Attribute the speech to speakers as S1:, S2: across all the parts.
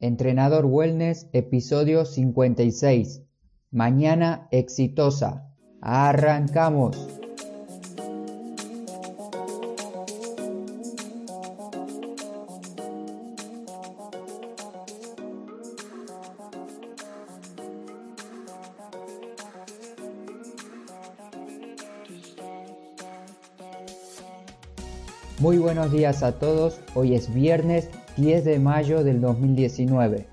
S1: Entrenador Wellness, episodio 56. Mañana exitosa. Arrancamos. Muy buenos días a todos, hoy es viernes 10 de mayo del 2019.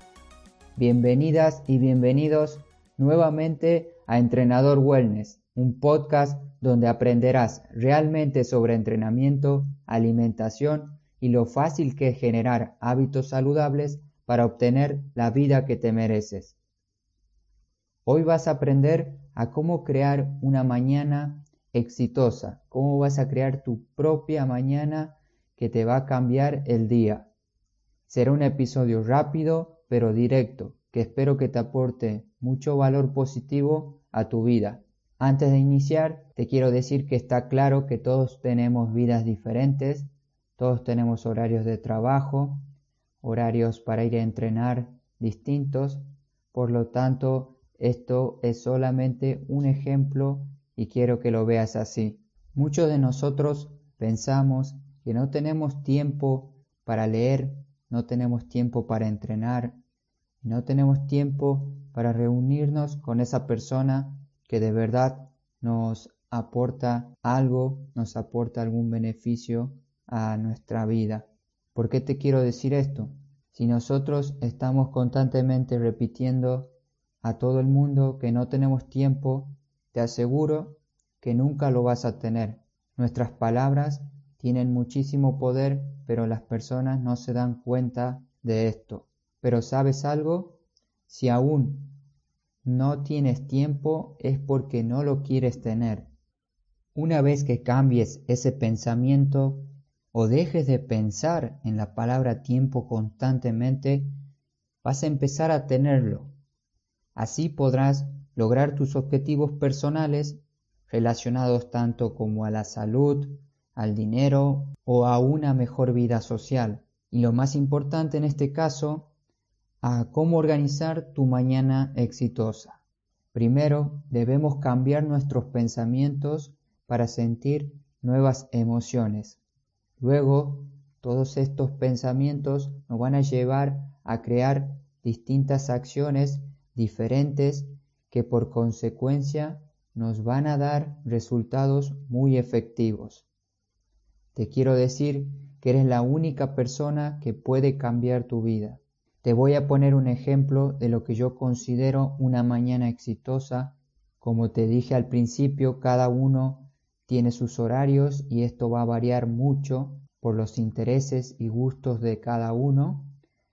S1: Bienvenidas y bienvenidos nuevamente a Entrenador Wellness, un podcast donde aprenderás realmente sobre entrenamiento, alimentación y lo fácil que es generar hábitos saludables para obtener la vida que te mereces. Hoy vas a aprender a cómo crear una mañana exitosa, cómo vas a crear tu propia mañana que te va a cambiar el día. Será un episodio rápido pero directo que espero que te aporte mucho valor positivo a tu vida. Antes de iniciar, te quiero decir que está claro que todos tenemos vidas diferentes, todos tenemos horarios de trabajo, horarios para ir a entrenar distintos, por lo tanto, esto es solamente un ejemplo y quiero que lo veas así. Muchos de nosotros pensamos que no tenemos tiempo para leer, no tenemos tiempo para entrenar, no tenemos tiempo para reunirnos con esa persona que de verdad nos aporta algo, nos aporta algún beneficio a nuestra vida. ¿Por qué te quiero decir esto? Si nosotros estamos constantemente repitiendo a todo el mundo que no tenemos tiempo te aseguro que nunca lo vas a tener. Nuestras palabras tienen muchísimo poder, pero las personas no se dan cuenta de esto. Pero ¿sabes algo? Si aún no tienes tiempo es porque no lo quieres tener. Una vez que cambies ese pensamiento o dejes de pensar en la palabra tiempo constantemente, vas a empezar a tenerlo. Así podrás lograr tus objetivos personales relacionados tanto como a la salud, al dinero o a una mejor vida social. Y lo más importante en este caso, a cómo organizar tu mañana exitosa. Primero, debemos cambiar nuestros pensamientos para sentir nuevas emociones. Luego, todos estos pensamientos nos van a llevar a crear distintas acciones diferentes que por consecuencia nos van a dar resultados muy efectivos. Te quiero decir que eres la única persona que puede cambiar tu vida. Te voy a poner un ejemplo de lo que yo considero una mañana exitosa. Como te dije al principio, cada uno tiene sus horarios y esto va a variar mucho por los intereses y gustos de cada uno.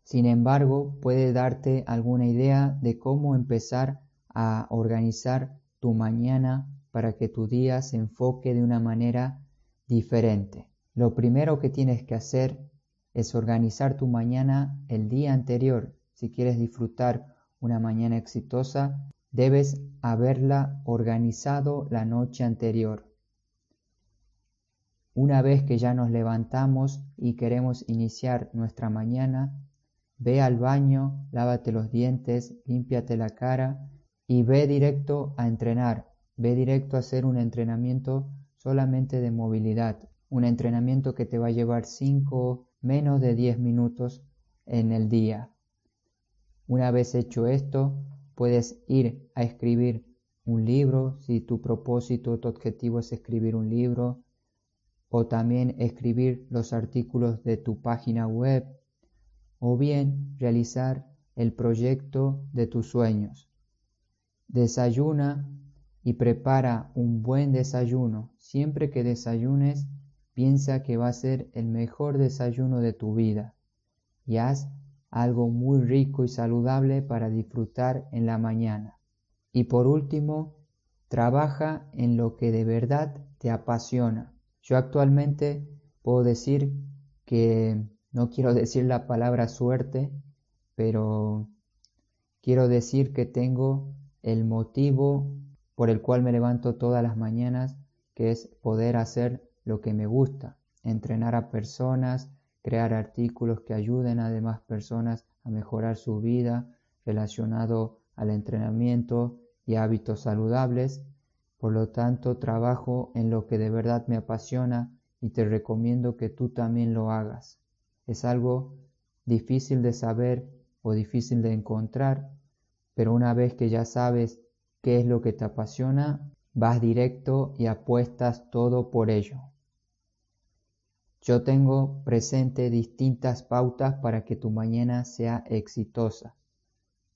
S1: Sin embargo, puede darte alguna idea de cómo empezar a organizar tu mañana para que tu día se enfoque de una manera diferente. Lo primero que tienes que hacer es organizar tu mañana el día anterior. Si quieres disfrutar una mañana exitosa, debes haberla organizado la noche anterior. Una vez que ya nos levantamos y queremos iniciar nuestra mañana, ve al baño, lávate los dientes, límpiate la cara y ve directo a entrenar, ve directo a hacer un entrenamiento solamente de movilidad, un entrenamiento que te va a llevar 5 menos de 10 minutos en el día. Una vez hecho esto, puedes ir a escribir un libro, si tu propósito, tu objetivo es escribir un libro, o también escribir los artículos de tu página web, o bien realizar el proyecto de tus sueños. Desayuna y prepara un buen desayuno. Siempre que desayunes, piensa que va a ser el mejor desayuno de tu vida y haz algo muy rico y saludable para disfrutar en la mañana. Y por último, trabaja en lo que de verdad te apasiona. Yo actualmente puedo decir que no quiero decir la palabra suerte, pero quiero decir que tengo el motivo por el cual me levanto todas las mañanas, que es poder hacer lo que me gusta, entrenar a personas, crear artículos que ayuden a demás personas a mejorar su vida relacionado al entrenamiento y hábitos saludables. Por lo tanto, trabajo en lo que de verdad me apasiona y te recomiendo que tú también lo hagas. Es algo difícil de saber o difícil de encontrar, pero una vez que ya sabes qué es lo que te apasiona, vas directo y apuestas todo por ello. Yo tengo presente distintas pautas para que tu mañana sea exitosa.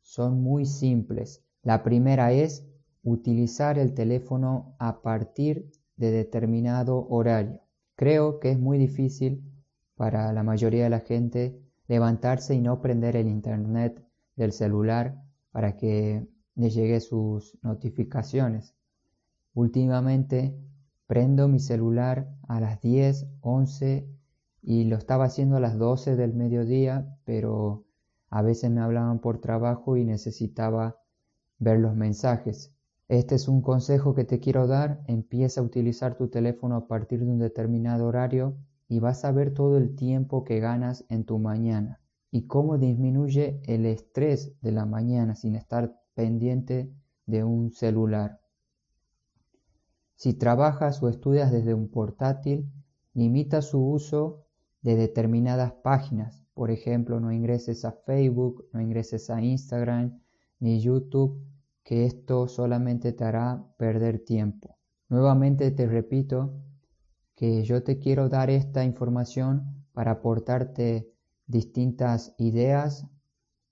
S1: Son muy simples. La primera es utilizar el teléfono a partir de determinado horario. Creo que es muy difícil para la mayoría de la gente levantarse y no prender el internet del celular para que le llegue sus notificaciones. Últimamente Prendo mi celular a las 10, 11 y lo estaba haciendo a las 12 del mediodía, pero a veces me hablaban por trabajo y necesitaba ver los mensajes. Este es un consejo que te quiero dar. Empieza a utilizar tu teléfono a partir de un determinado horario y vas a ver todo el tiempo que ganas en tu mañana y cómo disminuye el estrés de la mañana sin estar pendiente de un celular. Si trabajas o estudias desde un portátil, limita su uso de determinadas páginas. Por ejemplo, no ingreses a Facebook, no ingreses a Instagram ni YouTube, que esto solamente te hará perder tiempo. Nuevamente te repito que yo te quiero dar esta información para aportarte distintas ideas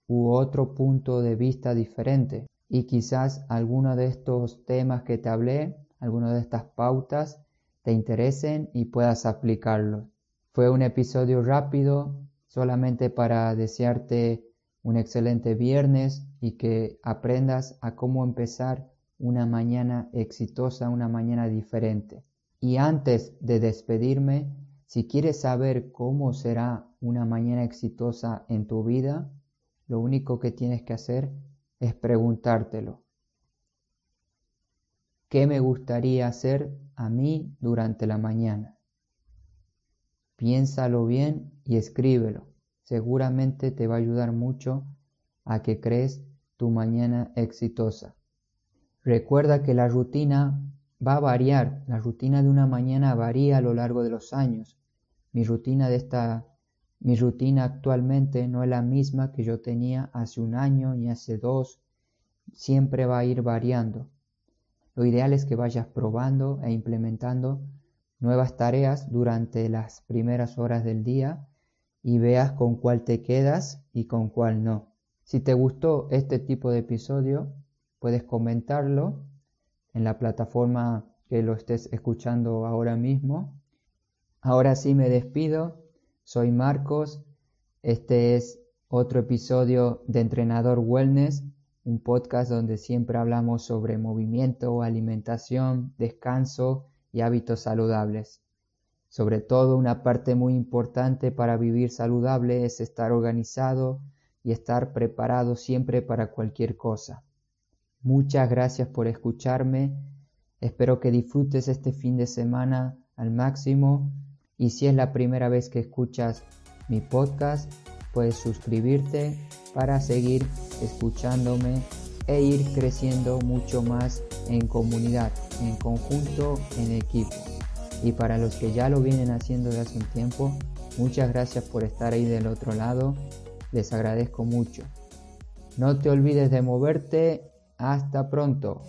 S1: u otro punto de vista diferente. Y quizás alguno de estos temas que te hablé algunas de estas pautas te interesen y puedas aplicarlo. Fue un episodio rápido solamente para desearte un excelente viernes y que aprendas a cómo empezar una mañana exitosa, una mañana diferente. Y antes de despedirme, si quieres saber cómo será una mañana exitosa en tu vida, lo único que tienes que hacer es preguntártelo. ¿Qué me gustaría hacer a mí durante la mañana? Piénsalo bien y escríbelo. Seguramente te va a ayudar mucho a que crees tu mañana exitosa. Recuerda que la rutina va a variar. La rutina de una mañana varía a lo largo de los años. Mi rutina de esta mi rutina actualmente no es la misma que yo tenía hace un año ni hace dos. Siempre va a ir variando. Lo ideal es que vayas probando e implementando nuevas tareas durante las primeras horas del día y veas con cuál te quedas y con cuál no. Si te gustó este tipo de episodio, puedes comentarlo en la plataforma que lo estés escuchando ahora mismo. Ahora sí me despido. Soy Marcos. Este es otro episodio de Entrenador Wellness un podcast donde siempre hablamos sobre movimiento, alimentación, descanso y hábitos saludables. Sobre todo una parte muy importante para vivir saludable es estar organizado y estar preparado siempre para cualquier cosa. Muchas gracias por escucharme. Espero que disfrutes este fin de semana al máximo y si es la primera vez que escuchas mi podcast, puedes suscribirte para seguir escuchándome e ir creciendo mucho más en comunidad, en conjunto, en equipo. Y para los que ya lo vienen haciendo de hace un tiempo, muchas gracias por estar ahí del otro lado, les agradezco mucho. No te olvides de moverte, hasta pronto.